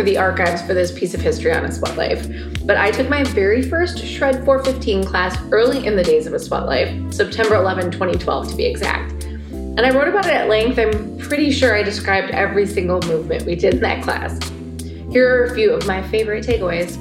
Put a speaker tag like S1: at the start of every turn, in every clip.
S1: through the archives for this piece of history on a sweat life, but I took my very first Shred 415 class early in the days of a sweat life, September 11, 2012 to be exact. And I wrote about it at length. I'm pretty sure I described every single movement we did in that class. Here are a few of my favorite takeaways.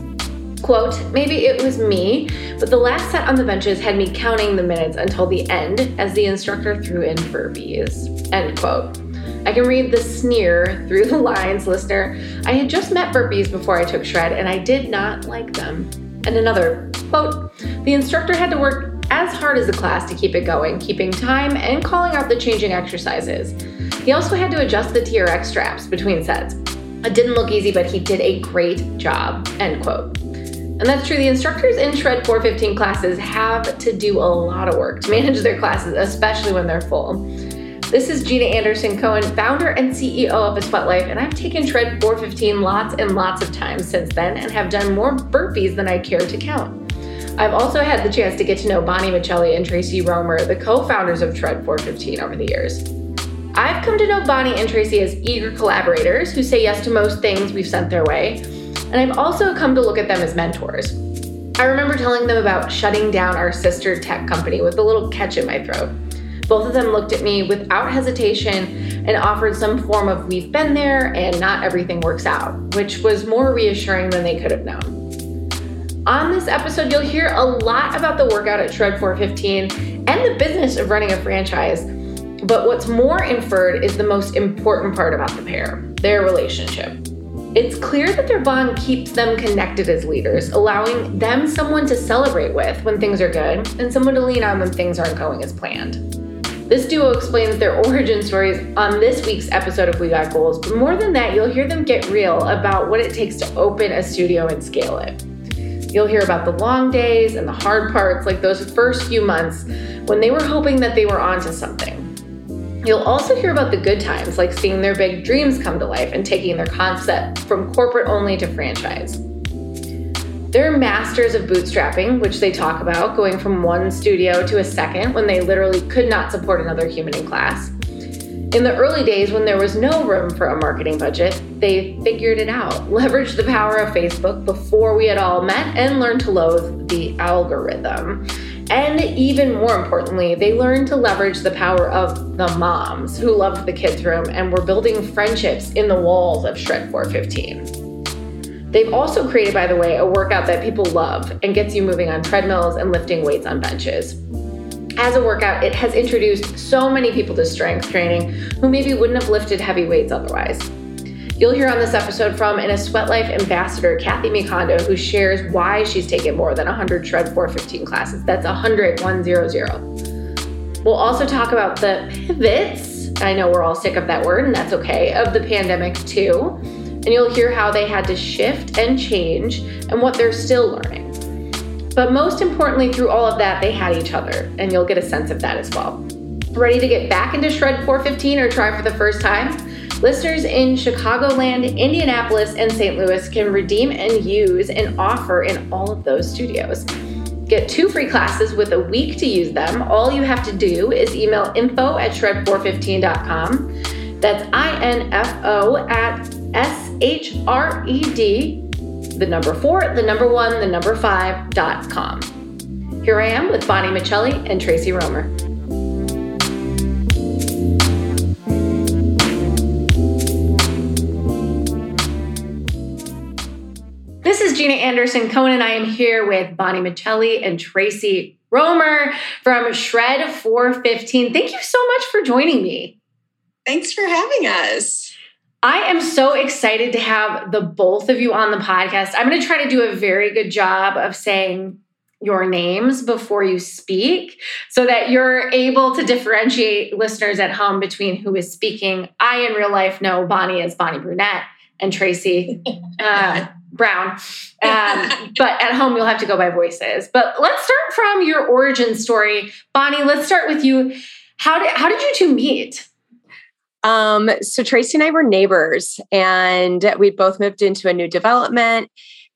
S1: Quote, maybe it was me, but the last set on the benches had me counting the minutes until the end as the instructor threw in burpees. End quote. I can read the sneer through the lines, listener. I had just met burpees before I took shred and I did not like them. And another quote, the instructor had to work as hard as the class to keep it going, keeping time and calling out the changing exercises. He also had to adjust the TRX straps between sets. It didn't look easy, but he did a great job. End quote. And that's true. The instructors in Shred 415 classes have to do a lot of work to manage their classes, especially when they're full. This is Gina Anderson Cohen, founder and CEO of A Sweat Life, and I've taken Shred 415 lots and lots of times since then and have done more burpees than I care to count. I've also had the chance to get to know Bonnie Michelli and Tracy Romer, the co founders of Shred 415, over the years. I've come to know Bonnie and Tracy as eager collaborators who say yes to most things we've sent their way, and I've also come to look at them as mentors. I remember telling them about shutting down our sister tech company with a little catch in my throat. Both of them looked at me without hesitation and offered some form of we've been there and not everything works out, which was more reassuring than they could have known. On this episode, you'll hear a lot about the workout at Shred 415 and the business of running a franchise. But what's more inferred is the most important part about the pair their relationship. It's clear that their bond keeps them connected as leaders, allowing them someone to celebrate with when things are good and someone to lean on when things aren't going as planned. This duo explains their origin stories on this week's episode of We Got Goals, but more than that, you'll hear them get real about what it takes to open a studio and scale it. You'll hear about the long days and the hard parts, like those first few months when they were hoping that they were onto something. You'll also hear about the good times, like seeing their big dreams come to life and taking their concept from corporate only to franchise. They're masters of bootstrapping, which they talk about, going from one studio to a second when they literally could not support another human in class. In the early days, when there was no room for a marketing budget, they figured it out, leveraged the power of Facebook before we had all met, and learned to loathe the algorithm. And even more importantly, they learned to leverage the power of the moms who loved the kids' room and were building friendships in the walls of Shred 415. They've also created, by the way, a workout that people love and gets you moving on treadmills and lifting weights on benches. As a workout, it has introduced so many people to strength training who maybe wouldn't have lifted heavy weights otherwise. You'll hear on this episode from an A Sweat Life ambassador, Kathy Mikondo, who shares why she's taken more than 100 Shred 415 classes. That's 100, 100. We'll also talk about the pivots. I know we're all sick of that word, and that's okay, of the pandemic too. And you'll hear how they had to shift and change and what they're still learning. But most importantly, through all of that, they had each other, and you'll get a sense of that as well. Ready to get back into Shred 415 or try for the first time? Listeners in Chicagoland, Indianapolis, and St. Louis can redeem and use an offer in all of those studios. Get two free classes with a week to use them. All you have to do is email info at shred415.com. That's I N F O at S H R E D, the number four, the number one, the number five dot com. Here I am with Bonnie Michelli and Tracy Romer. This is Gina Anderson Cohen, and I am here with Bonnie Michelli and Tracy Romer from Shred 415. Thank you so much for joining me.
S2: Thanks for having us.
S1: I am so excited to have the both of you on the podcast. I'm going to try to do a very good job of saying your names before you speak so that you're able to differentiate listeners at home between who is speaking. I, in real life, know Bonnie as Bonnie Brunette and Tracy. Uh, Brown. Um, but at home, you'll have to go by voices. But let's start from your origin story. Bonnie, let's start with you. How did, how did you two meet?
S3: Um, so Tracy and I were neighbors, and we both moved into a new development.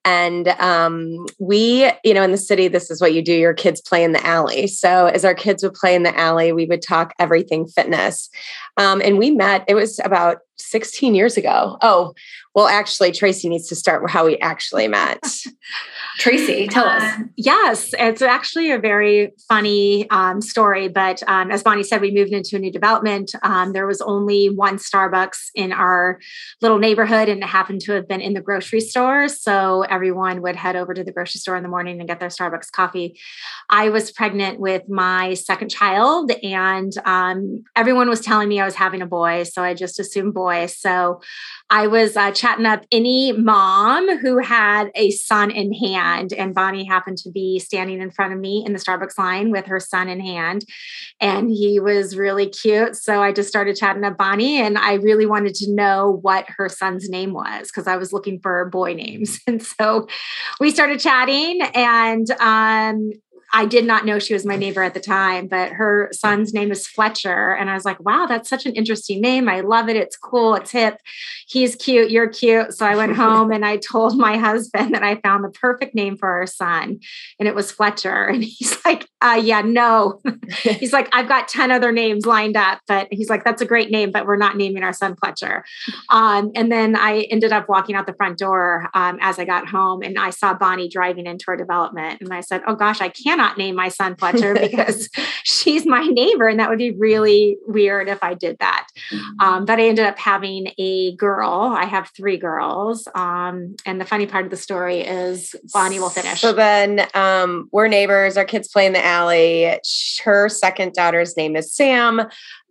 S3: And um, we, you know, in the city, this is what you do. Your kids play in the alley. So as our kids would play in the alley, we would talk everything fitness. Um, and we met. It was about 16 years ago. Oh, Well, actually, Tracy needs to start how we actually met.
S1: Tracy, tell us.
S4: Um, yes, it's actually a very funny um, story. But um, as Bonnie said, we moved into a new development. Um, there was only one Starbucks in our little neighborhood, and it happened to have been in the grocery store. So everyone would head over to the grocery store in the morning and get their Starbucks coffee. I was pregnant with my second child, and um, everyone was telling me I was having a boy. So I just assumed boy. So I was uh, chatting up any mom who had a son in hand, and Bonnie happened to be standing in front of me in the Starbucks line with her son in hand, and he was really cute. So I just started chatting up Bonnie, and I really wanted to know what her son's name was because I was looking for boy names, and so we started chatting, and um, I did not know she was my neighbor at the time, but her son's name is Fletcher. And I was like, wow, that's such an interesting name. I love it. It's cool. It's hip. He's cute. You're cute. So I went home and I told my husband that I found the perfect name for our son. And it was Fletcher. And he's like, uh, yeah, no. he's like, I've got 10 other names lined up, but he's like, that's a great name, but we're not naming our son Fletcher. Um, and then I ended up walking out the front door um, as I got home and I saw Bonnie driving into our development. And I said, oh gosh, I cannot name my son Fletcher because she's my neighbor. And that would be really weird if I did that. Mm-hmm. Um, but I ended up having a girl. I have three girls. Um, and the funny part of the story is Bonnie will finish.
S3: So then um, we're neighbors. Our kids play in the alley. Her second daughter's name is Sam.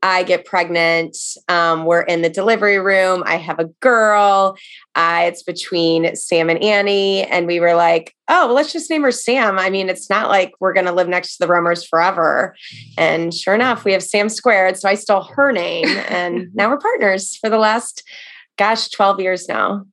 S3: I get pregnant. Um, we're in the delivery room. I have a girl. Uh, it's between Sam and Annie. And we were like, oh, well, let's just name her Sam. I mean, it's not like we're going to live next to the Romers forever. And sure enough, we have Sam squared. So I stole her name. And now we're partners for the last, gosh, 12 years now.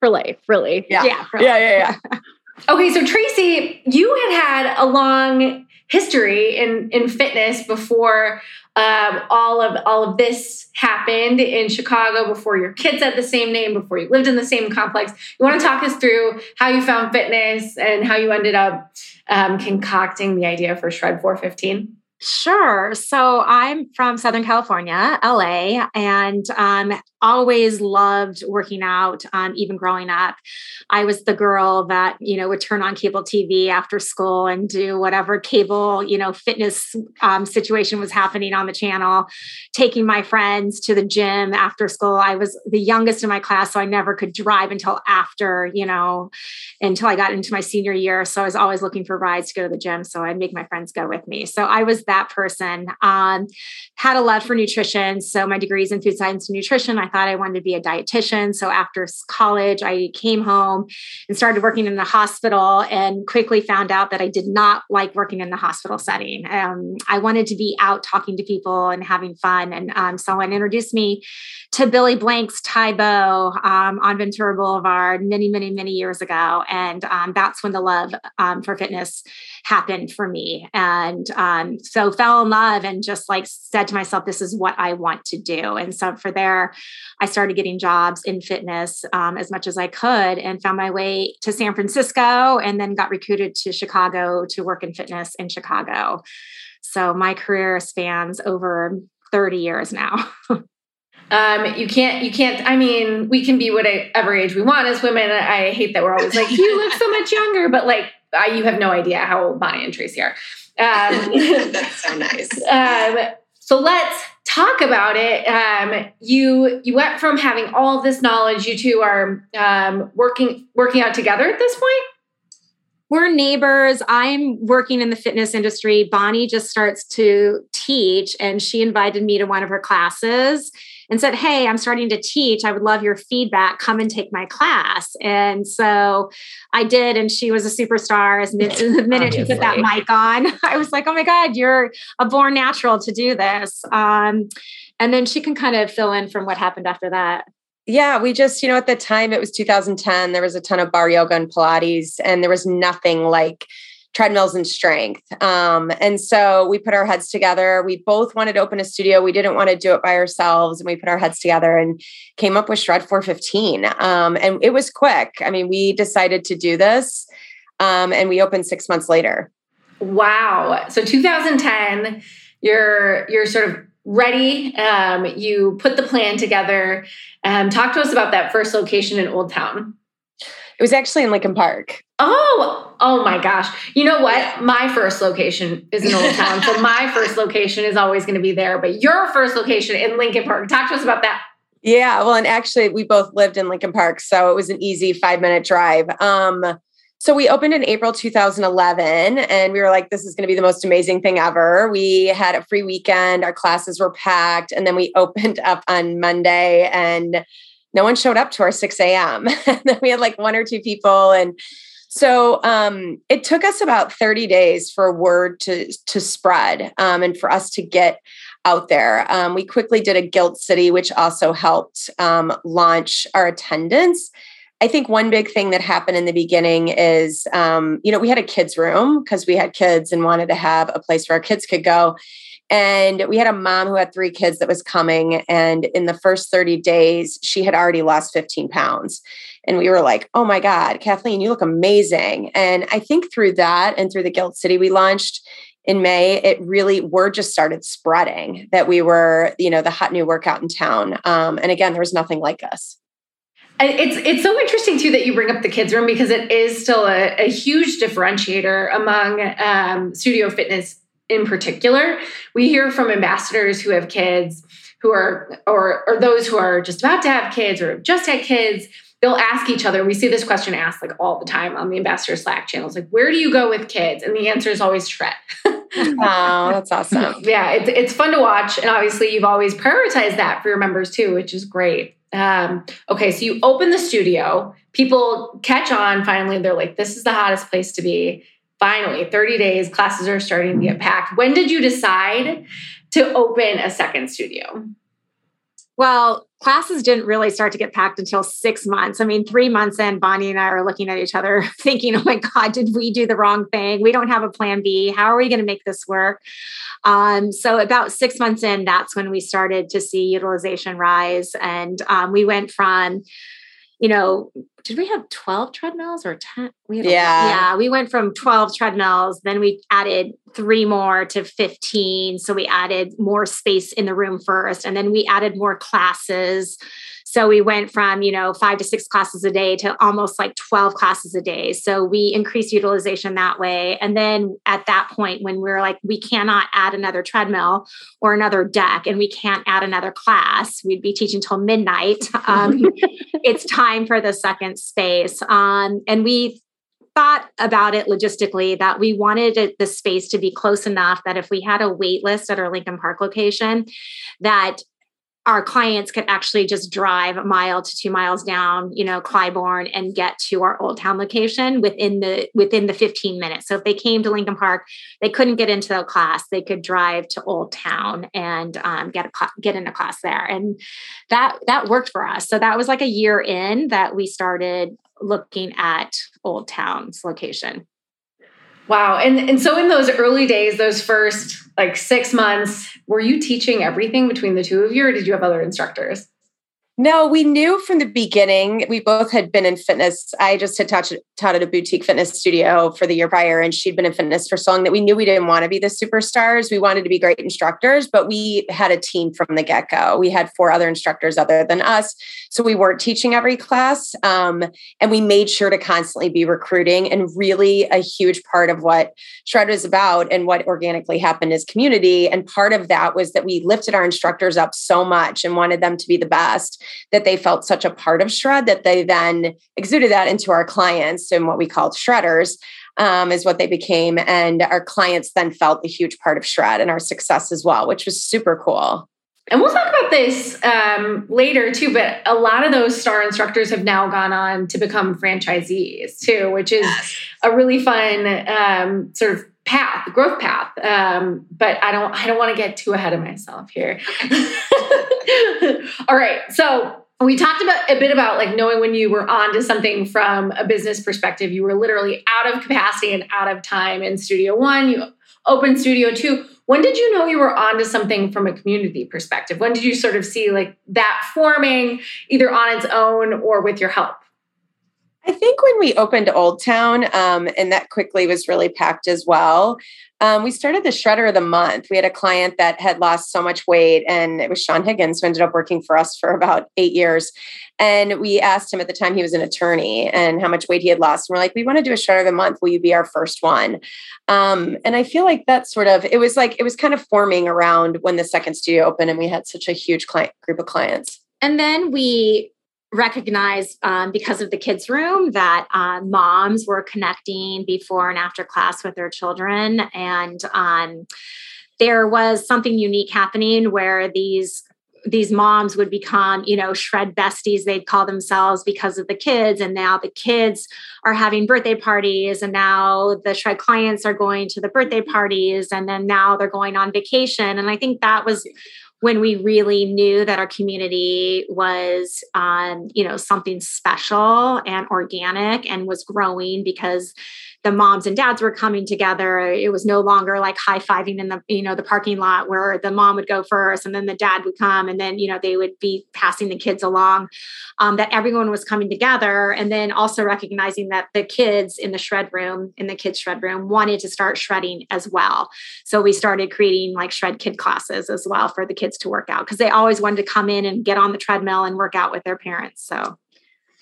S1: For life, really.
S3: Yeah.
S1: Yeah.
S3: Yeah. Yeah. yeah.
S1: okay. So, Tracy, you had had a long history in, in fitness before um, all of all of this happened in Chicago before your kids had the same name, before you lived in the same complex. You want to talk us through how you found fitness and how you ended up um, concocting the idea for Shred 415?
S4: Sure. So I'm from Southern California, LA, and um, always loved working out, um, even growing up. I was the girl that, you know, would turn on cable TV after school and do whatever cable, you know, fitness um, situation was happening on the channel, taking my friends to the gym after school. I was the youngest in my class, so I never could drive until after, you know, until I got into my senior year. So I was always looking for rides to go to the gym. So I'd make my friends go with me. So I was that person. Um, had a love for nutrition. So my degrees in food science and nutrition. I thought I wanted to be a dietitian. So after college, I came home and started working in the hospital and quickly found out that I did not like working in the hospital setting. Um, I wanted to be out talking to people and having fun. And um, someone introduced me to Billy Blanks' Tae Bo um, on Ventura Boulevard many, many, many years ago. And um, that's when the love um, for fitness happened for me. And um, so fell in love and just like said to myself, this is what I want to do. And so for there, I started getting jobs in fitness um, as much as I could and found my way to San Francisco and then got recruited to Chicago to work in fitness in Chicago. So my career spans over 30 years now.
S1: Um, you can't, you can't, I mean, we can be whatever age we want as women. I hate that we're always like, you look so much younger, but like, I, you have no idea how old Bonnie and Tracy are.
S2: Um, That's so nice.
S1: Um, so let's talk about it. Um, you you went from having all this knowledge. You two are um, working working out together at this point.
S4: We're neighbors. I'm working in the fitness industry. Bonnie just starts to teach, and she invited me to one of her classes and said, Hey, I'm starting to teach. I would love your feedback. Come and take my class. And so I did. And she was a superstar. As the minute she put that mic on, I was like, Oh my God, you're a born natural to do this. Um, and then she can kind of fill in from what happened after that.
S3: Yeah, we just, you know, at the time it was 2010, there was a ton of barre yoga and Pilates, and there was nothing like treadmills and strength. Um, and so we put our heads together. We both wanted to open a studio. We didn't want to do it by ourselves. And we put our heads together and came up with Shred 415. Um, and it was quick. I mean, we decided to do this um, and we opened six months later.
S1: Wow. So 2010, you're you're sort of ready. Um, you put the plan together. Um, talk to us about that first location in Old Town.
S3: It was actually in Lincoln Park.
S1: Oh, oh my gosh. You know what? My first location is in Old Town. so my first location is always going to be there. But your first location in Lincoln Park. Talk to us about that.
S3: Yeah, well, and actually, we both lived in Lincoln Park, so it was an easy five minute drive. Um, so we opened in April 2011, and we were like, this is going to be the most amazing thing ever. We had a free weekend, our classes were packed, and then we opened up on Monday, and no one showed up to our 6 a.m. and then we had like one or two people, and so um, it took us about 30 days for word to to spread um, and for us to get out there. Um, we quickly did a Gilt City, which also helped um, launch our attendance. I think one big thing that happened in the beginning is, um, you know, we had a kids' room because we had kids and wanted to have a place where our kids could go. And we had a mom who had three kids that was coming. And in the first 30 days, she had already lost 15 pounds. And we were like, oh my God, Kathleen, you look amazing. And I think through that and through the Gilt City we launched, in May, it really word just started spreading that we were, you know, the hot new workout in town. Um, and again, there was nothing like us.
S1: It's it's so interesting too that you bring up the kids room because it is still a, a huge differentiator among um, studio fitness in particular. We hear from ambassadors who have kids who are or or those who are just about to have kids or just had kids they'll ask each other. We see this question asked like all the time on the ambassador Slack channels, like, where do you go with kids? And the answer is always shred.
S3: oh, that's awesome.
S1: yeah, it's, it's fun to watch. And obviously, you've always prioritized that for your members too, which is great. Um, okay, so you open the studio, people catch on finally. They're like, this is the hottest place to be. Finally, 30 days, classes are starting to get packed. When did you decide to open a second studio?
S4: Well, classes didn't really start to get packed until six months. I mean, three months in, Bonnie and I are looking at each other thinking, oh my God, did we do the wrong thing? We don't have a plan B. How are we going to make this work? Um, so, about six months in, that's when we started to see utilization rise. And um, we went from, you know, did we have 12 treadmills or 10?
S3: We had yeah.
S4: A, yeah. We went from 12 treadmills, then we added three more to 15. So we added more space in the room first, and then we added more classes. So we went from, you know, five to six classes a day to almost like 12 classes a day. So we increased utilization that way. And then at that point, when we are like, we cannot add another treadmill or another deck and we can't add another class, we'd be teaching till midnight. Um, it's time for the second space. Um, and we thought about it logistically that we wanted it, the space to be close enough that if we had a wait list at our Lincoln Park location, that our clients could actually just drive a mile to two miles down, you know, Clybourn and get to our Old Town location within the within the 15 minutes. So if they came to Lincoln Park, they couldn't get into the class. They could drive to Old Town and um, get a get in a class there, and that that worked for us. So that was like a year in that we started looking at Old Town's location.
S1: Wow. And and so in those early days, those first like 6 months, were you teaching everything between the two of you or did you have other instructors?
S3: No, we knew from the beginning. We both had been in fitness. I just had taught, taught at a boutique fitness studio for the year prior, and she'd been in fitness for so long that we knew we didn't want to be the superstars. We wanted to be great instructors, but we had a team from the get go. We had four other instructors other than us. So we weren't teaching every class. Um, and we made sure to constantly be recruiting. And really, a huge part of what Shred was about and what organically happened is community. And part of that was that we lifted our instructors up so much and wanted them to be the best that they felt such a part of Shred that they then exuded that into our clients and what we called shredders. Um, is what they became. And our clients then felt a huge part of Shred and our success as well, which was super cool.
S1: And we'll talk about this um, later too, but a lot of those star instructors have now gone on to become franchisees too, which is a really fun um, sort of path, growth path. Um, but I don't, I don't want to get too ahead of myself here. All right, so we talked about a bit about like knowing when you were on to something from a business perspective. You were literally out of capacity and out of time in Studio One. You opened Studio Two. When did you know you were on to something from a community perspective? When did you sort of see like that forming either on its own or with your help?
S3: I think when we opened Old Town, um, and that quickly was really packed as well, um, we started the Shredder of the Month. We had a client that had lost so much weight, and it was Sean Higgins, who ended up working for us for about eight years. And we asked him at the time he was an attorney and how much weight he had lost. And we're like, we want to do a Shredder of the Month. Will you be our first one? Um, and I feel like that sort of, it was like, it was kind of forming around when the second studio opened and we had such a huge client group of clients.
S4: And then we recognize um, because of the kids room that uh, moms were connecting before and after class with their children. And um, there was something unique happening where these these moms would become you know shred besties they'd call themselves because of the kids. And now the kids are having birthday parties and now the shred clients are going to the birthday parties and then now they're going on vacation. And i think that was when we really knew that our community was um, you know something special and organic and was growing because the moms and dads were coming together. It was no longer like high-fiving in the you know the parking lot where the mom would go first and then the dad would come and then you know they would be passing the kids along um, that everyone was coming together. And then also recognizing that the kids in the shred room in the kids shred room wanted to start shredding as well. So we started creating like shred kid classes as well for the kids to work out because they always wanted to come in and get on the treadmill and work out with their parents so.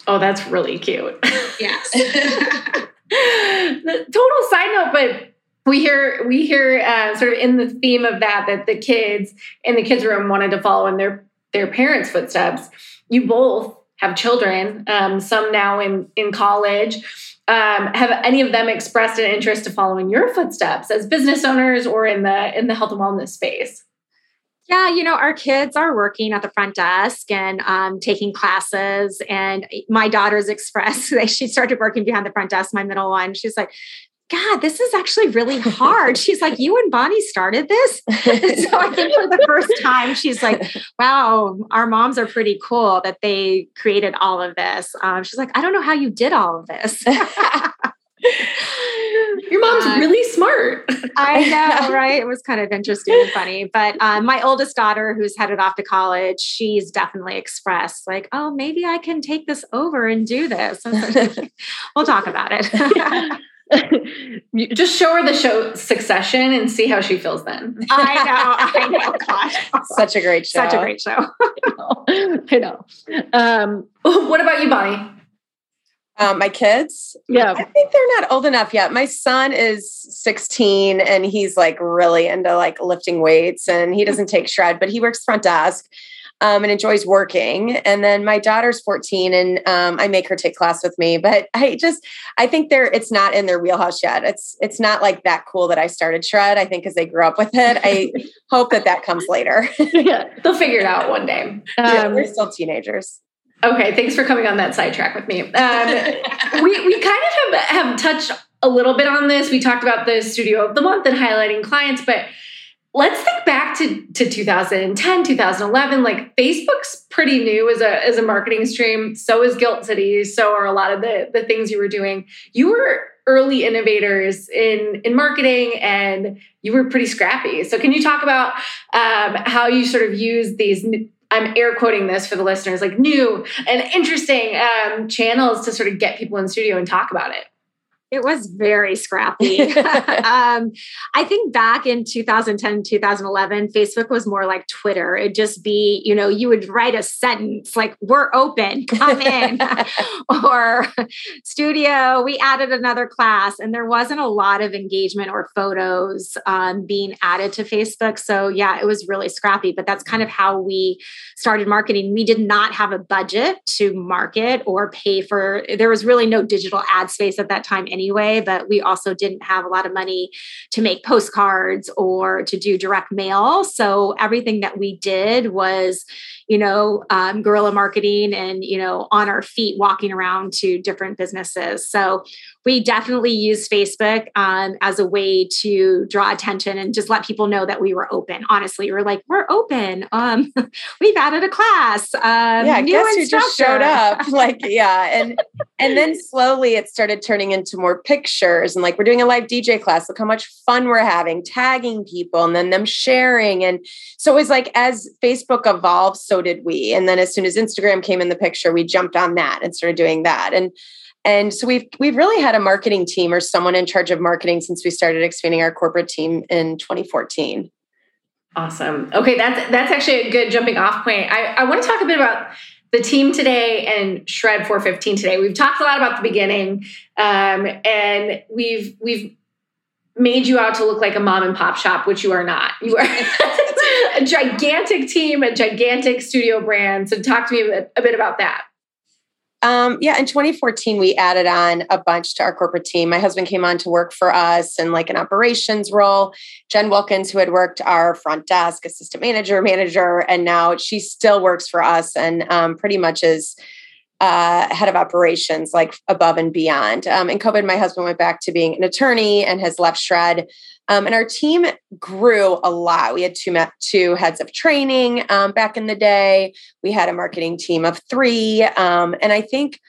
S1: Oh that's really cute.
S2: Yes
S1: the total side note, but we hear we hear uh, sort of in the theme of that that the kids in the kids room wanted to follow in their their parents' footsteps. You both have children, um, some now in in college. Um, have any of them expressed an interest to follow in your footsteps as business owners or in the in the health and wellness space?
S4: Yeah, you know, our kids are working at the front desk and um, taking classes. And my daughter's expressed that she started working behind the front desk, my middle one. She's like, God, this is actually really hard. She's like, You and Bonnie started this. so I think for the first time, she's like, Wow, our moms are pretty cool that they created all of this. Um, she's like, I don't know how you did all of this.
S1: Really smart.
S4: I know, right? It was kind of interesting and funny. But um, my oldest daughter, who's headed off to college, she's definitely expressed, like, oh, maybe I can take this over and do this. we'll talk about it.
S1: Just show her the show Succession and see how she feels then.
S4: I know, I know. Gosh,
S3: such a great show.
S4: Such a great show.
S1: I know. Um, what about you, Bonnie?
S3: Um, my kids,
S1: yeah,
S3: I think they're not old enough yet. My son is 16 and he's like really into like lifting weights and he doesn't take shred, but he works front desk um, and enjoys working. And then my daughter's 14 and um, I make her take class with me. But I just, I think they're, it's not in their wheelhouse yet. It's, it's not like that cool that I started shred. I think because they grew up with it. I hope that that comes later.
S1: yeah, they'll figure it out one day. Um,
S3: yeah, we're still teenagers.
S1: Okay, thanks for coming on that sidetrack with me. Um, we we kind of have, have touched a little bit on this. We talked about the studio of the month and highlighting clients, but let's think back to, to 2010, 2011. Like Facebook's pretty new as a as a marketing stream. So is Gilt City. So are a lot of the the things you were doing. You were early innovators in in marketing and you were pretty scrappy so can you talk about um, how you sort of use these I'm air quoting this for the listeners, like new and interesting um, channels to sort of get people in studio and talk about it.
S4: It was very scrappy. um, I think back in 2010, 2011, Facebook was more like Twitter. It'd just be, you know, you would write a sentence like, we're open, come in, or studio, we added another class. And there wasn't a lot of engagement or photos um, being added to Facebook. So, yeah, it was really scrappy, but that's kind of how we started marketing. We did not have a budget to market or pay for, there was really no digital ad space at that time. Anyway anyway, but we also didn't have a lot of money to make postcards or to do direct mail. So everything that we did was, you know, um, guerrilla marketing and, you know, on our feet walking around to different businesses. So we definitely use Facebook um, as a way to draw attention and just let people know that we were open. Honestly, we are like, we're open. Um, we've added a class. Um,
S3: yeah, I guess you just showed up. Like, yeah, and and then slowly it started turning into more pictures and like we're doing a live DJ class. Look how much fun we're having, tagging people, and then them sharing. And so it was like as Facebook evolved, so did we. And then as soon as Instagram came in the picture, we jumped on that and started doing that. And and so we've we've really had a marketing team or someone in charge of marketing since we started expanding our corporate team in 2014.
S1: Awesome. Okay, that's that's actually a good jumping off point. I, I want to talk a bit about the team today and Shred 415 today. We've talked a lot about the beginning, um, and we've we've made you out to look like a mom and pop shop, which you are not. You are a gigantic team, a gigantic studio brand. So talk to me a bit, a bit about that.
S3: Um, yeah, in 2014, we added on a bunch to our corporate team. My husband came on to work for us in like an operations role. Jen Wilkins, who had worked our front desk, assistant manager, manager, and now she still works for us and um, pretty much is uh, head of operations, like above and beyond. Um, in COVID, my husband went back to being an attorney and has left Shred. Um, and our team grew a lot. We had two, two heads of training um, back in the day. We had a marketing team of three. Um, and I think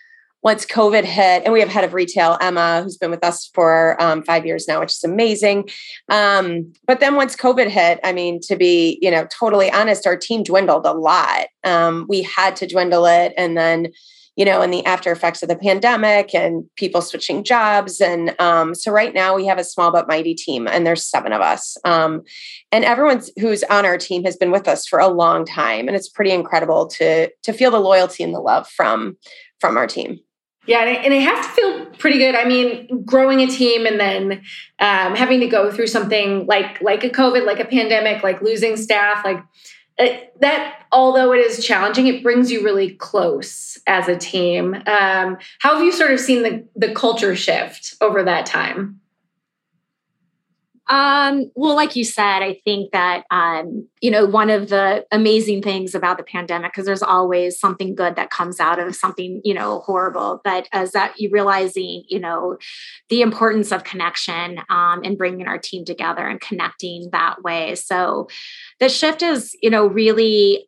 S3: once COVID hit, and we have head of retail, Emma, who's been with us for um, five years now, which is amazing. Um, but then once COVID hit, I mean, to be you know totally honest, our team dwindled a lot. Um, we had to dwindle it, and then you know, in the after effects of the pandemic and people switching jobs. And um, so right now we have a small but mighty team, and there's seven of us. Um, and everyone who's on our team has been with us for a long time, and it's pretty incredible to to feel the loyalty and the love from from our team.
S1: Yeah, and and it has to feel pretty good. I mean, growing a team and then um, having to go through something like like a COVID, like a pandemic, like losing staff, like it, that although it is challenging it brings you really close as a team. Um, how have you sort of seen the, the culture shift over that time
S4: um, well, like you said, I think that um, you know one of the amazing things about the pandemic because there's always something good that comes out of something you know horrible, but as that you realizing you know the importance of connection um, and bringing our team together and connecting that way. So the shift is you know really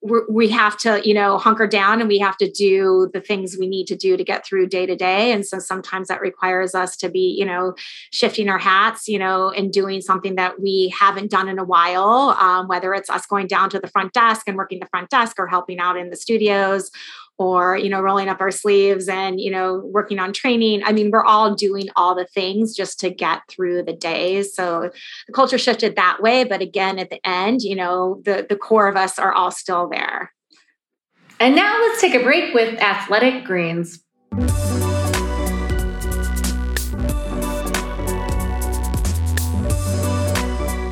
S4: we have to you know hunker down and we have to do the things we need to do to get through day to day. And so sometimes that requires us to be you know shifting our hats you know and doing something that we haven't done in a while um, whether it's us going down to the front desk and working the front desk or helping out in the studios or you know rolling up our sleeves and you know working on training i mean we're all doing all the things just to get through the days so the culture shifted that way but again at the end you know the the core of us are all still there
S1: and now let's take a break with athletic greens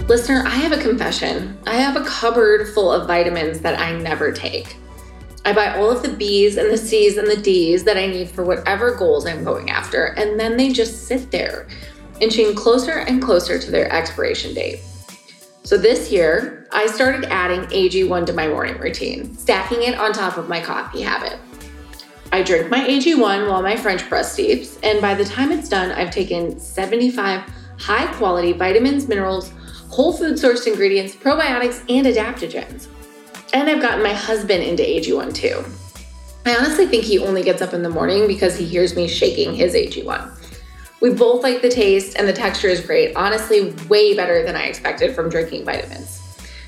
S1: Listener, I have a confession. I have a cupboard full of vitamins that I never take. I buy all of the B's and the C's and the D's that I need for whatever goals I'm going after, and then they just sit there, inching closer and closer to their expiration date. So this year, I started adding AG1 to my morning routine, stacking it on top of my coffee habit. I drink my AG1 while my French press steeps, and by the time it's done, I've taken 75 high quality vitamins, minerals, whole food sourced ingredients, probiotics, and adaptogens. And I've gotten my husband into AG1 too. I honestly think he only gets up in the morning because he hears me shaking his AG1. We both like the taste and the texture is great. Honestly, way better than I expected from drinking vitamins.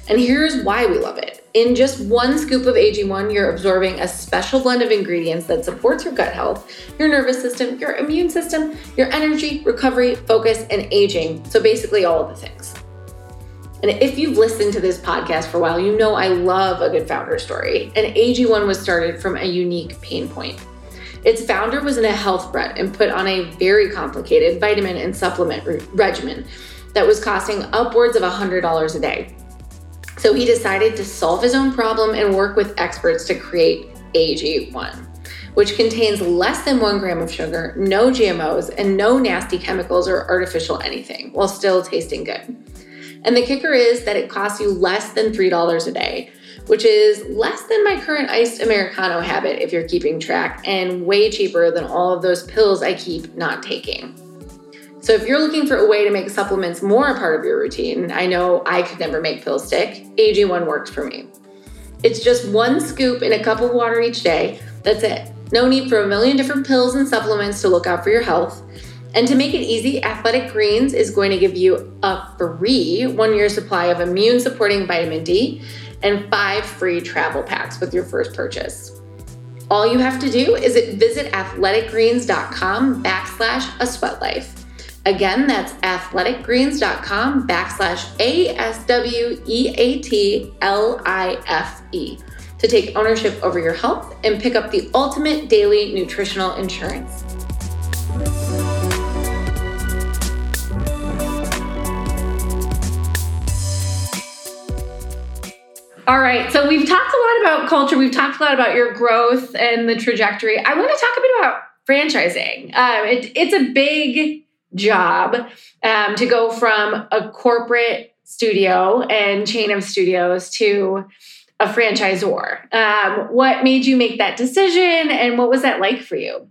S1: And here's why we love it. In just one scoop of AG1, you're absorbing a special blend of ingredients that supports your gut health, your nervous system, your immune system, your energy, recovery, focus, and aging. So basically, all of the things. And if you've listened to this podcast for a while, you know I love a good founder story. And AG1 was started from a unique pain point. Its founder was in a health rut and put on a very complicated vitamin and supplement re- regimen that was costing upwards of $100 a day. So he decided to solve his own problem and work with experts to create AG1, which contains less than one gram of sugar, no GMOs, and no nasty chemicals or artificial anything, while still tasting good. And the kicker is that it costs you less than $3 a day, which is less than my current iced Americano habit if you're keeping track, and way cheaper than all of those pills I keep not taking. So, if you're looking for a way to make supplements more a part of your routine, I know I could never make pills stick, AG1 works for me. It's just one scoop in a cup of water each day. That's it. No need for a million different pills and supplements to look out for your health. And to make it easy, Athletic Greens is going to give you a free one year supply of immune supporting vitamin D and five free travel packs with your first purchase. All you have to do is visit athleticgreens.com backslash a sweat life. Again, that's athleticgreens.com backslash A S W E A T L I F E to take ownership over your health and pick up the ultimate daily nutritional insurance. All right, so we've talked a lot about culture. We've talked a lot about your growth and the trajectory. I want to talk a bit about franchising. Um, it, it's a big job um, to go from a corporate studio and chain of studios to a franchisor. Um, what made you make that decision, and what was that like for you?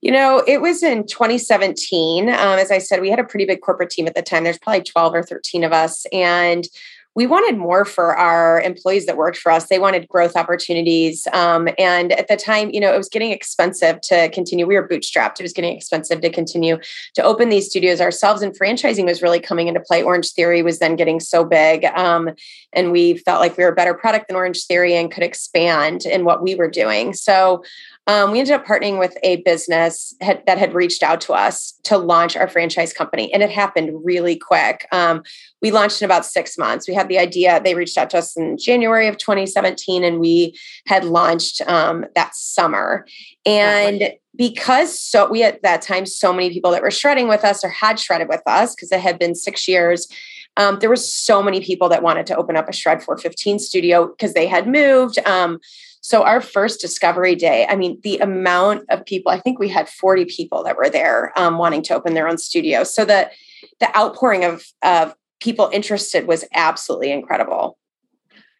S3: You know, it was in 2017. Um, as I said, we had a pretty big corporate team at the time. There's probably 12 or 13 of us. And we wanted more for our employees that worked for us. They wanted growth opportunities. Um, and at the time, you know, it was getting expensive to continue. We were bootstrapped. It was getting expensive to continue to open these studios ourselves. And franchising was really coming into play. Orange Theory was then getting so big. Um, and we felt like we were a better product than Orange Theory and could expand in what we were doing. So um, we ended up partnering with a business had, that had reached out to us to launch our franchise company, and it happened really quick. Um, we launched in about six months. We had the idea; they reached out to us in January of 2017, and we had launched um, that summer. And because so we at that time so many people that were shredding with us or had shredded with us because it had been six years. Um, there was so many people that wanted to open up a shred 415 studio because they had moved um, so our first discovery day, I mean, the amount of people, I think we had 40 people that were there um, wanting to open their own studio. So the the outpouring of of people interested was absolutely incredible.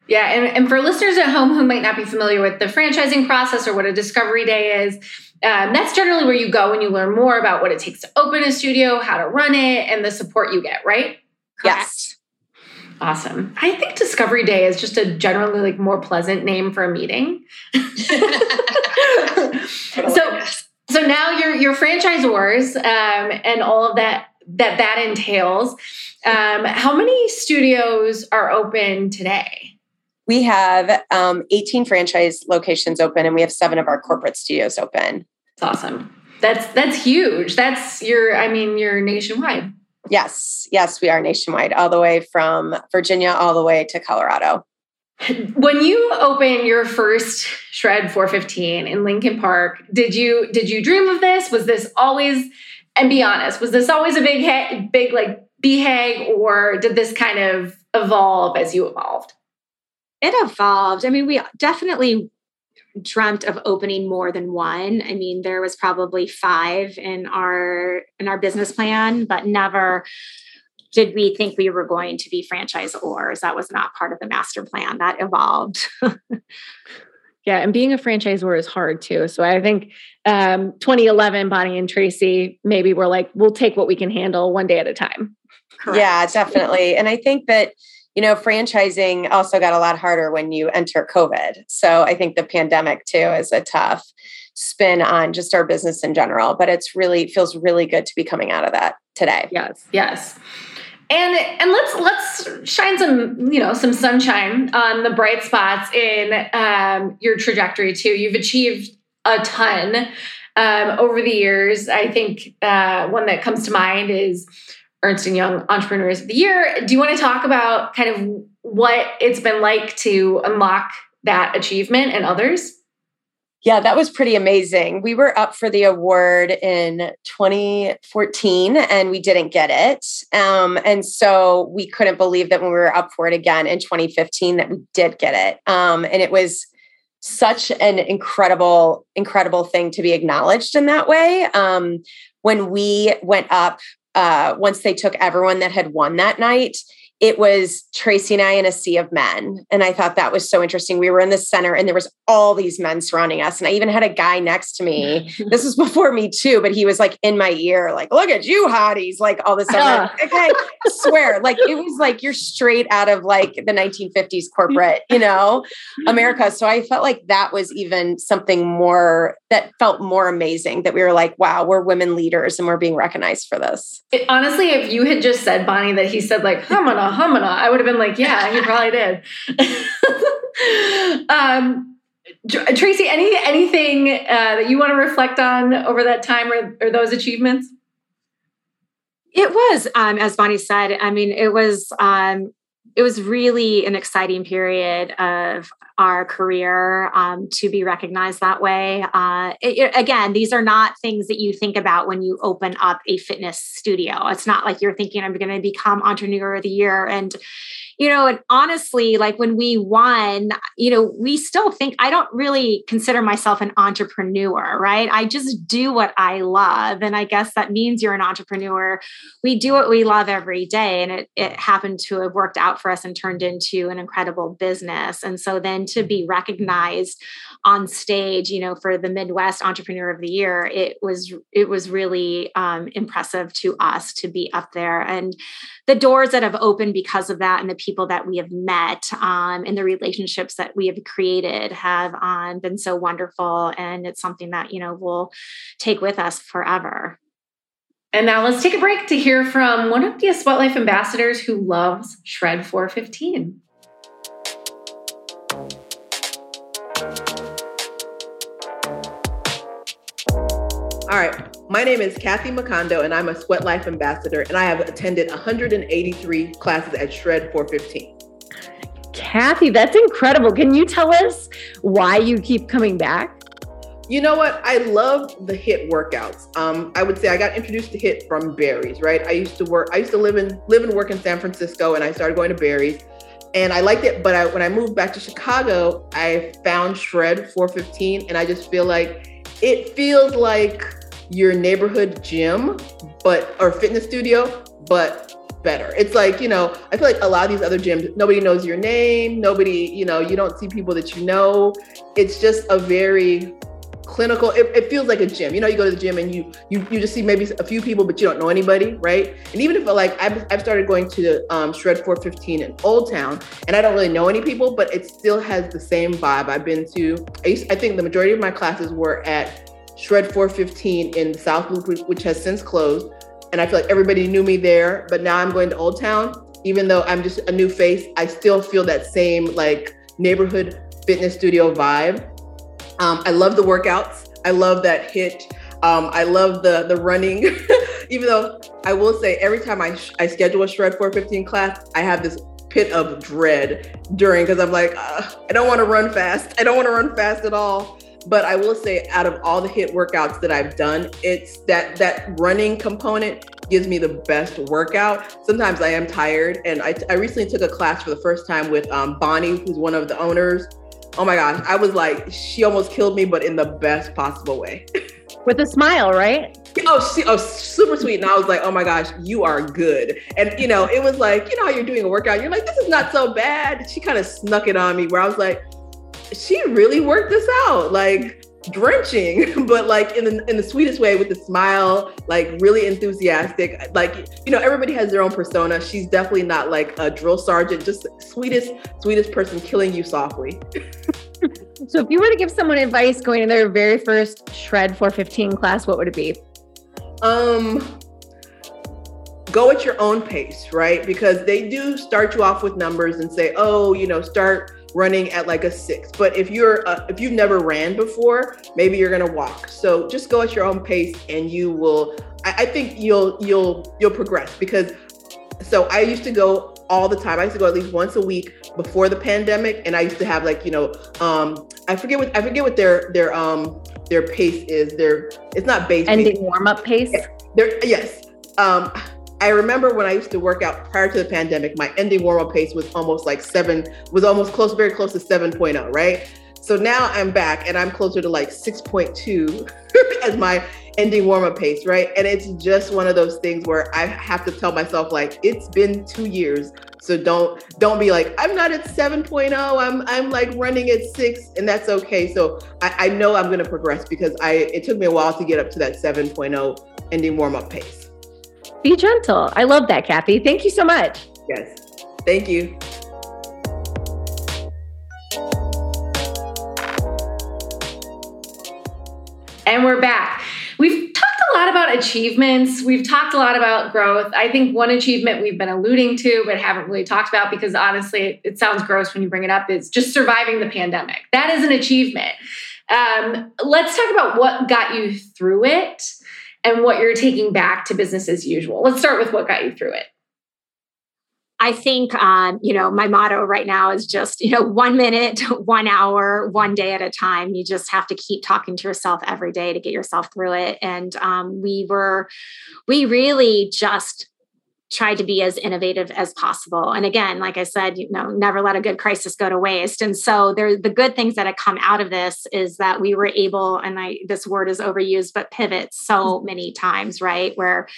S1: Yeah, and, and for listeners at home who might not be familiar with the franchising process or what a discovery day is, um, that's generally where you go and you learn more about what it takes to open a studio, how to run it, and the support you get, right?
S3: Correct. Yes.
S1: Awesome. I think Discovery Day is just a generally like more pleasant name for a meeting. so so now you're you're franchisors um, and all of that that that entails. Um, how many studios are open today?
S3: We have um, 18 franchise locations open, and we have seven of our corporate studios open.
S1: That's awesome. That's that's huge. That's your. I mean, you're nationwide.
S3: Yes, yes, we are nationwide, all the way from Virginia all the way to Colorado.
S1: When you opened your first Shred 415 in Lincoln Park, did you did you dream of this? Was this always and be honest, was this always a big ha- big like BHAG or did this kind of evolve as you evolved?
S4: It evolved. I mean, we definitely dreamt of opening more than one. I mean, there was probably five in our in our business plan, but never did we think we were going to be franchisors. That was not part of the master plan. That evolved.
S1: yeah, and being a franchisor is hard too. So I think um, 2011, Bonnie and Tracy maybe were like, we'll take what we can handle one day at a time.
S3: Correct. Yeah, definitely. And I think that you know, franchising also got a lot harder when you enter COVID. So I think the pandemic too is a tough spin on just our business in general, but it's really feels really good to be coming out of that today.
S1: Yes. Yes. And and let's let's shine some you know some sunshine on the bright spots in um, your trajectory too. You've achieved a ton um, over the years. I think uh, one that comes to mind is Ernst & Young Entrepreneurs of the Year. Do you want to talk about kind of what it's been like to unlock that achievement and others?
S3: Yeah, that was pretty amazing. We were up for the award in 2014 and we didn't get it. Um, and so we couldn't believe that when we were up for it again in 2015 that we did get it. Um, and it was such an incredible, incredible thing to be acknowledged in that way. Um, when we went up uh, once they took everyone that had won that night, it was Tracy and I in a sea of men. And I thought that was so interesting. We were in the center and there was all these men surrounding us. And I even had a guy next to me. this was before me too, but he was like in my ear, like, look at you hotties, like all this stuff. Uh-huh. Like, okay, I swear, like it was like you're straight out of like the 1950s corporate, you know, America. So I felt like that was even something more that felt more amazing that we were like, wow, we're women leaders and we're being recognized for this.
S1: It, honestly, if you had just said, Bonnie, that he said like, Hamana, I would have been like, yeah, he probably did. um, Tracy, any anything uh, that you want to reflect on over that time or, or those achievements?
S4: It was, um, as Bonnie said. I mean, it was um, it was really an exciting period of our career um, to be recognized that way. Uh, it, again, these are not things that you think about when you open up a fitness studio. It's not like you're thinking, I'm going to become entrepreneur of the year. And you know, and honestly, like when we won, you know, we still think I don't really consider myself an entrepreneur, right? I just do what I love. And I guess that means you're an entrepreneur. We do what we love every day. And it, it happened to have worked out for us and turned into an incredible business. And so then to be recognized on stage, you know, for the Midwest Entrepreneur of the Year, it was it was really um, impressive to us to be up there. And the doors that have opened because of that and the people that we have met um, and the relationships that we have created have um, been so wonderful. And it's something that, you know, we'll take with us forever.
S1: And now let's take a break to hear from one of the Sweat Life ambassadors who loves Shred 415.
S5: All right. My name is Kathy Macondo, and I'm a Sweat Life ambassador, and I have attended 183 classes at Shred 415.
S3: Kathy, that's incredible. Can you tell us why you keep coming back?
S5: You know what? I love the HIIT workouts. Um, I would say I got introduced to HIIT from Barry's, right? I used to work, I used to live in live and work in San Francisco, and I started going to Barry's, and I liked it. But I, when I moved back to Chicago, I found Shred 415, and I just feel like it feels like your neighborhood gym, but or fitness studio, but better. It's like, you know, I feel like a lot of these other gyms, nobody knows your name, nobody, you know, you don't see people that you know. It's just a very clinical it, it, feels like a gym you know you go to the gym and you you you just see maybe a few people but you don't know anybody right and even if like i've, I've started going to um, shred 415 in old town and i don't really know any people but it still has the same vibe i've been to i, used, I think the majority of my classes were at Shred 415 in South Loop, which has since closed. And I feel like everybody knew me there, but now I'm going to Old Town. Even though I'm just a new face, I still feel that same like neighborhood fitness studio vibe. Um, I love the workouts. I love that HIIT. Um, I love the the running. Even though I will say every time I sh- I schedule a Shred 415 class, I have this pit of dread during because I'm like, I don't want to run fast. I don't want to run fast at all. But I will say, out of all the HIIT workouts that I've done, it's that that running component gives me the best workout. Sometimes I am tired, and I, I recently took a class for the first time with um, Bonnie, who's one of the owners. Oh my gosh, I was like, she almost killed me, but in the best possible way.
S3: With a smile, right?
S5: Oh, she, oh, super sweet. And I was like, oh my gosh, you are good. And you know, it was like, you know, how you're doing a workout, you're like, this is not so bad. She kind of snuck it on me, where I was like, she really worked this out, like drenching, but like in the in the sweetest way with a smile, like really enthusiastic. Like, you know, everybody has their own persona. She's definitely not like a drill sergeant, just sweetest, sweetest person killing you softly.
S3: so if you were to give someone advice going to their very first shred 415 class, what would it be?
S5: Um go at your own pace, right? Because they do start you off with numbers and say, oh, you know, start running at like a six. But if you're uh, if you've never ran before, maybe you're gonna walk. So just go at your own pace, and you will. I, I think you'll you'll you'll progress because. So I used to go all the time. I used to go at least once a week before the pandemic, and I used to have like you know, um, I forget what I forget what their their um their pace is. Their it's not base
S3: ending warm up pace.
S5: There yes. Um, I remember when I used to work out prior to the pandemic, my ending warm up pace was almost like seven, was almost close, very close to 7.0, right? So now I'm back and I'm closer to like 6.2 as my ending warm up pace, right? And it's just one of those things where I have to tell myself like it's been 2 years. So don't don't be like I'm not at 7.0. I'm I'm like running at 6 and that's okay. So I, I know I'm to progress because I it took me a while to get up to that 7.0 ending warm up pace.
S3: Be gentle. I love that, Kathy. Thank you so much.
S5: Yes. Thank you.
S1: And we're back. We've talked a lot about about achievements. We've talked a lot about growth. I think one achievement we've been alluding to, but haven't really talked about because honestly, it sounds gross when you bring it up, is just surviving the pandemic. That is an achievement. Um, let's talk about what got you through it and what you're taking back to business as usual. Let's start with what got you through it.
S4: I think, um, you know, my motto right now is just, you know, one minute, one hour, one day at a time. You just have to keep talking to yourself every day to get yourself through it. And um, we were, we really just tried to be as innovative as possible. And again, like I said, you know, never let a good crisis go to waste. And so there the good things that have come out of this is that we were able, and I this word is overused, but pivot so mm-hmm. many times, right? Where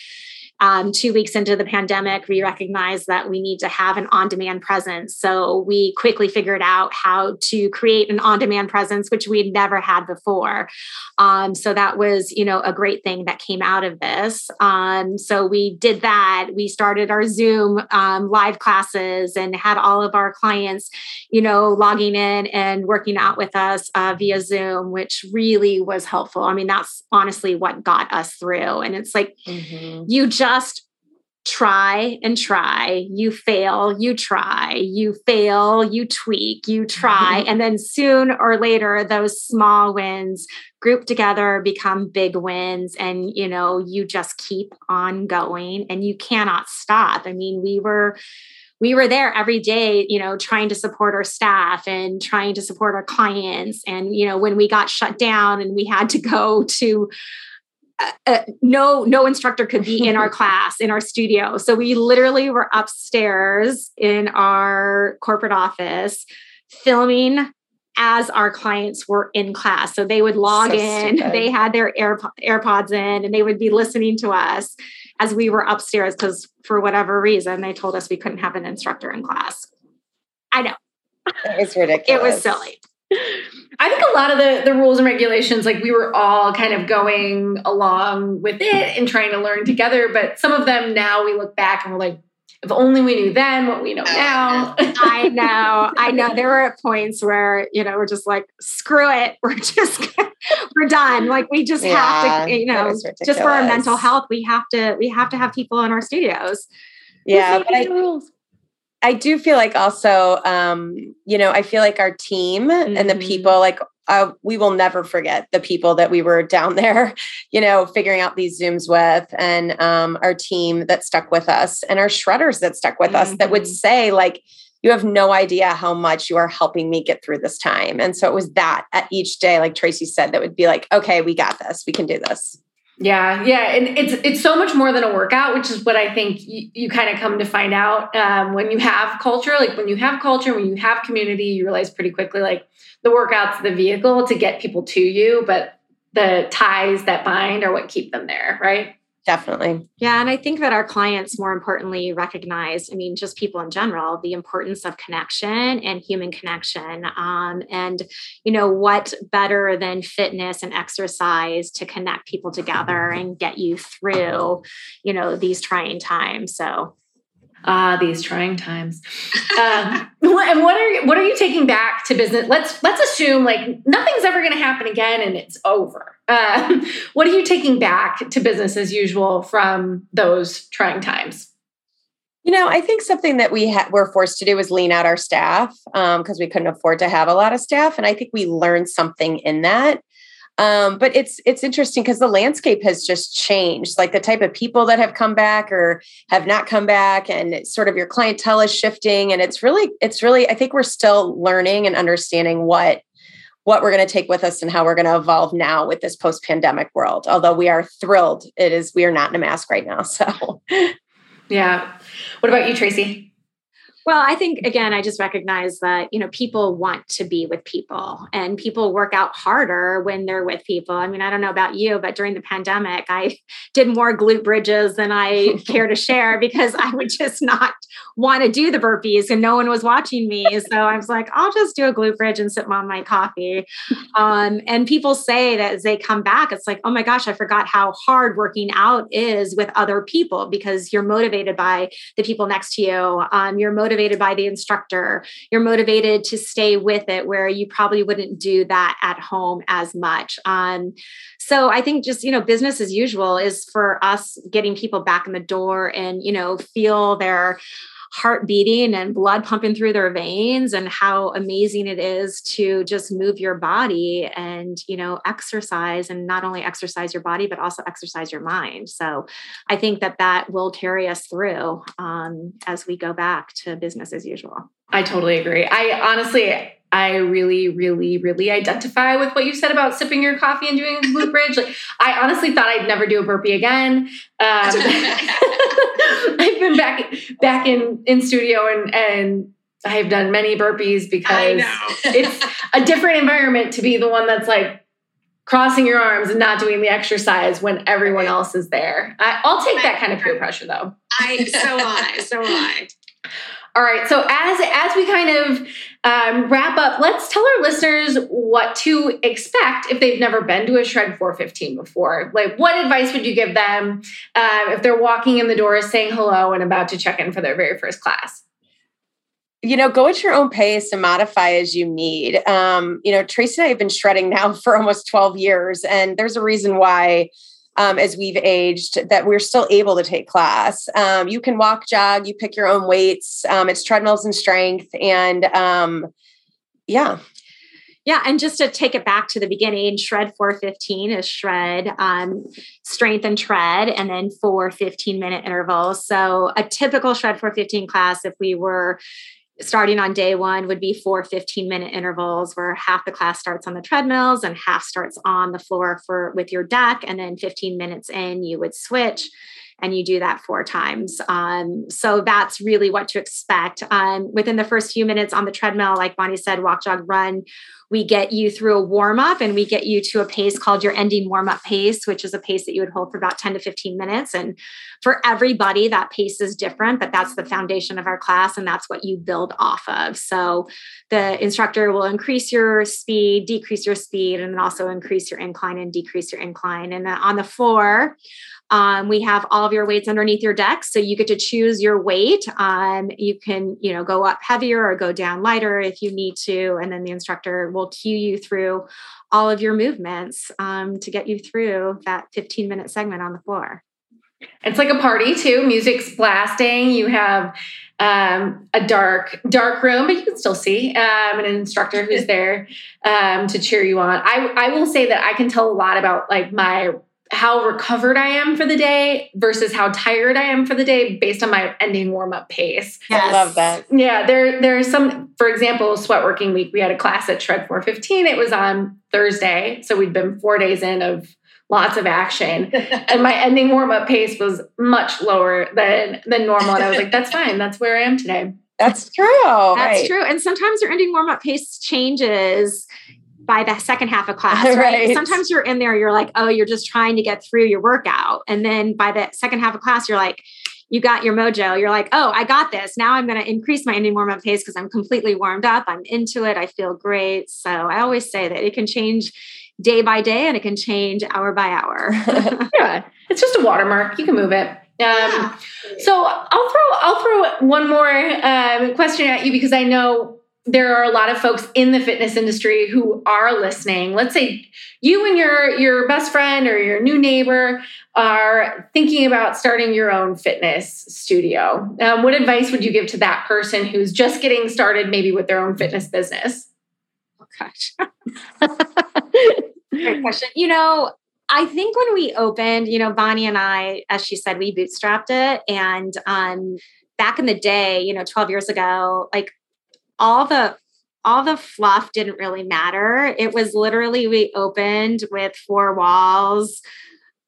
S4: um, two weeks into the pandemic, we recognized that we need to have an on demand presence. So we quickly figured out how to create an on demand presence, which we had never had before. Um, so that was, you know, a great thing that came out of this. Um, so we did that. We started our Zoom um, live classes and had all of our clients, you know, logging in and working out with us uh, via Zoom, which really was helpful. I mean, that's honestly what got us through. And it's like, mm-hmm. you just just try and try. You fail, you try, you fail, you tweak, you try. and then soon or later, those small wins group together become big wins. And, you know, you just keep on going and you cannot stop. I mean, we were we were there every day you know trying to support our staff and trying to support our clients and you know when we got shut down and we had to go to uh, uh, no no instructor could be in our class in our studio. So we literally were upstairs in our corporate office filming as our clients were in class. So they would log so in stupid. they had their AirPod, airpods in and they would be listening to us as we were upstairs because for whatever reason they told us we couldn't have an instructor in class. I know.
S3: It's ridiculous
S4: it was silly
S1: I think a lot of the, the rules and regulations, like we were all kind of going along with it and trying to learn together. But some of them now we look back and we're like, if only we knew then what we know now.
S4: I know. I know. There were at points where, you know, we're just like, screw it. We're just, we're done. Like we just yeah, have to, you know, just for our mental health, we have to, we have to have people in our studios.
S3: Yeah. But I, rules? I do feel like also, um, you know, I feel like our team mm-hmm. and the mm-hmm. people, like, uh, we will never forget the people that we were down there, you know, figuring out these Zooms with, and um, our team that stuck with us, and our shredders that stuck with mm-hmm. us that would mm-hmm. say, like, you have no idea how much you are helping me get through this time. And so it was that at each day, like Tracy said, that would be like, okay, we got this, we can do this.
S1: Yeah, yeah, and it's it's so much more than a workout, which is what I think you, you kind of come to find out um, when you have culture. Like when you have culture, when you have community, you realize pretty quickly like the workout's the vehicle to get people to you, but the ties that bind are what keep them there, right?
S3: Definitely.
S4: Yeah. And I think that our clients, more importantly, recognize, I mean, just people in general, the importance of connection and human connection. Um, and, you know, what better than fitness and exercise to connect people together and get you through, you know, these trying times. So,
S1: ah, these trying times. um, and what are you, what are you taking back to business? Let's let's assume like nothing's ever going to happen again and it's over. Uh, what are you taking back to business as usual from those trying times?
S3: You know, I think something that we ha- were forced to do was lean out our staff because um, we couldn't afford to have a lot of staff, and I think we learned something in that. Um, but it's it's interesting because the landscape has just changed, like the type of people that have come back or have not come back, and sort of your clientele is shifting. And it's really, it's really, I think we're still learning and understanding what what we're going to take with us and how we're going to evolve now with this post-pandemic world. Although we are thrilled, it is we are not in a mask right now. So
S1: yeah. What about you, Tracy?
S4: Well, I think again, I just recognize that, you know, people want to be with people and people work out harder when they're with people. I mean, I don't know about you, but during the pandemic, I did more glute bridges than I care to share because I would just not want to do the burpees and no one was watching me. So I was like, I'll just do a glute bridge and sip on my coffee. Um, and people say that as they come back, it's like, oh my gosh, I forgot how hard working out is with other people because you're motivated by the people next to you. Um, you're motivated motivated by the instructor. You're motivated to stay with it where you probably wouldn't do that at home as much. Um, so I think just, you know, business as usual is for us getting people back in the door and, you know, feel their heart beating and blood pumping through their veins and how amazing it is to just move your body and you know exercise and not only exercise your body but also exercise your mind so i think that that will carry us through um, as we go back to business as usual
S1: i totally agree i honestly I really, really, really identify with what you said about sipping your coffee and doing a glute bridge. Like, I honestly thought I'd never do a burpee again. Um, I've been back back in in studio and and I've done many burpees because it's a different environment to be the one that's like crossing your arms and not doing the exercise when everyone else is there. I, will take that kind of peer pressure though.
S2: I so I so I.
S1: All right. So as as we kind of um, wrap up, let's tell our listeners what to expect if they've never been to a Shred 415 before. Like, what advice would you give them uh, if they're walking in the door, saying hello, and about to check in for their very first class?
S3: You know, go at your own pace and modify as you need. Um, you know, Tracy and I have been shredding now for almost 12 years, and there's a reason why um, as we've aged that we're still able to take class. Um, you can walk, jog, you pick your own weights. Um, it's treadmills and strength, and um, yeah.
S4: Yeah, and just to take it back to the beginning, shred 415 is shred, um, strength and tread, and then four 15 minute intervals. So a typical shred 415 class, if we were starting on day one would be four 15 minute intervals where half the class starts on the treadmills and half starts on the floor for with your deck. And then 15 minutes in you would switch and you do that four times. Um, so that's really what to expect. Um, within the first few minutes on the treadmill like bonnie said walk jog run we get you through a warm up and we get you to a pace called your ending warm up pace, which is a pace that you would hold for about 10 to 15 minutes. And for everybody, that pace is different, but that's the foundation of our class and that's what you build off of. So the instructor will increase your speed, decrease your speed, and then also increase your incline and decrease your incline. And on the floor, um, we have all of your weights underneath your deck, so you get to choose your weight. Um, you can, you know, go up heavier or go down lighter if you need to, and then the instructor will cue you through all of your movements um, to get you through that 15 minute segment on the floor.
S1: It's like a party too. Music's blasting. You have um, a dark, dark room, but you can still see um, an instructor who's there um, to cheer you on. I, I will say that I can tell a lot about like my how recovered I am for the day versus how tired I am for the day based on my ending warm up pace.
S3: Yes. I love that.
S1: Yeah, there there's some for example, SweatWorking Week. We had a class at Shred 415. It was on Thursday, so we'd been 4 days in of lots of action and my ending warm up pace was much lower than than normal and I was like that's fine. That's where I am today.
S3: That's true.
S4: That's right. true. And sometimes your ending warm up pace changes by the second half of class, right? right? Sometimes you're in there, you're like, oh, you're just trying to get through your workout. And then by the second half of class, you're like, you got your mojo. You're like, oh, I got this. Now I'm going to increase my ending warm up pace because I'm completely warmed up. I'm into it. I feel great. So I always say that it can change day by day and it can change hour by hour.
S1: yeah, it's just a watermark. You can move it. Um, yeah. So I'll throw I'll throw one more um, question at you because I know there are a lot of folks in the fitness industry who are listening. Let's say you and your your best friend or your new neighbor are thinking about starting your own fitness studio. Um, what advice would you give to that person who's just getting started maybe with their own fitness business?
S4: Oh gosh. Great question. You know I think when we opened, you know, Bonnie and I, as she said, we bootstrapped it. And um, back in the day, you know, 12 years ago, like all the all the fluff didn't really matter. It was literally we opened with four walls.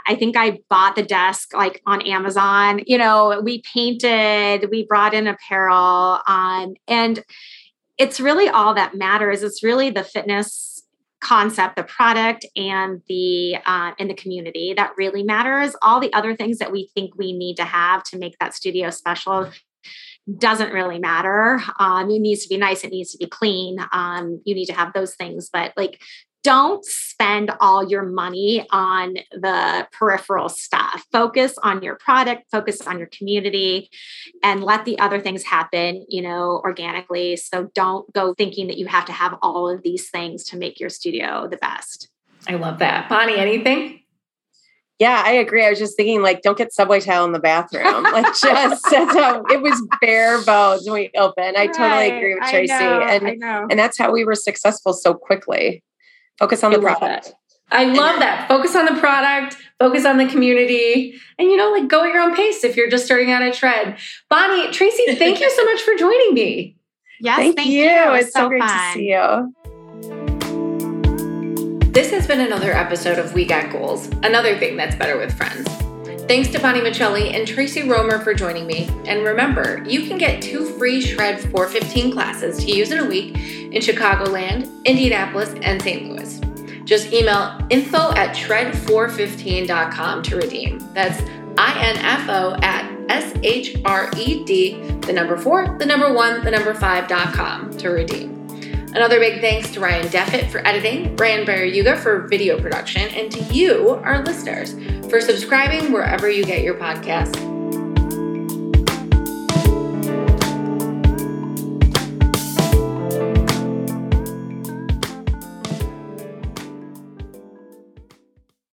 S4: I think I bought the desk like on Amazon. You know, we painted, we brought in apparel, um, and it's really all that matters. It's really the fitness concept, the product, and the uh, the community that really matters. All the other things that we think we need to have to make that studio special doesn't really matter. Um, it needs to be nice. It needs to be clean. Um, you need to have those things, but like don't spend all your money on the peripheral stuff. Focus on your product, focus on your community, and let the other things happen, you know, organically. So don't go thinking that you have to have all of these things to make your studio the best.
S1: I love that. Bonnie, anything?
S3: Yeah, I agree. I was just thinking, like, don't get subway tile in the bathroom. like, just that's how it was bare bones when we opened. I right. totally agree with Tracy,
S4: know,
S3: and and that's how we were successful so quickly. Focus on the product.
S1: I love that. Focus on the product, focus on the community, and you know, like go at your own pace if you're just starting out a Shred. Bonnie, Tracy, thank you so much for joining me.
S4: Yes,
S3: thank,
S4: thank
S3: you.
S4: you.
S3: It's so,
S4: so
S3: great
S4: fun.
S3: to see you.
S1: This has been another episode of We Got Goals, another thing that's better with friends. Thanks to Bonnie Michelli and Tracy Romer for joining me. And remember, you can get two free Shred 415 classes to use in a week in Chicagoland, Indianapolis, and St. Louis. Just email info at shred415.com to redeem. That's I-N-F-O at S-H-R-E-D, the number four, the number one, the number five.com to redeem. Another big thanks to Ryan Deffett for editing, Brian Yuga for video production, and to you, our listeners, for subscribing wherever you get your podcasts.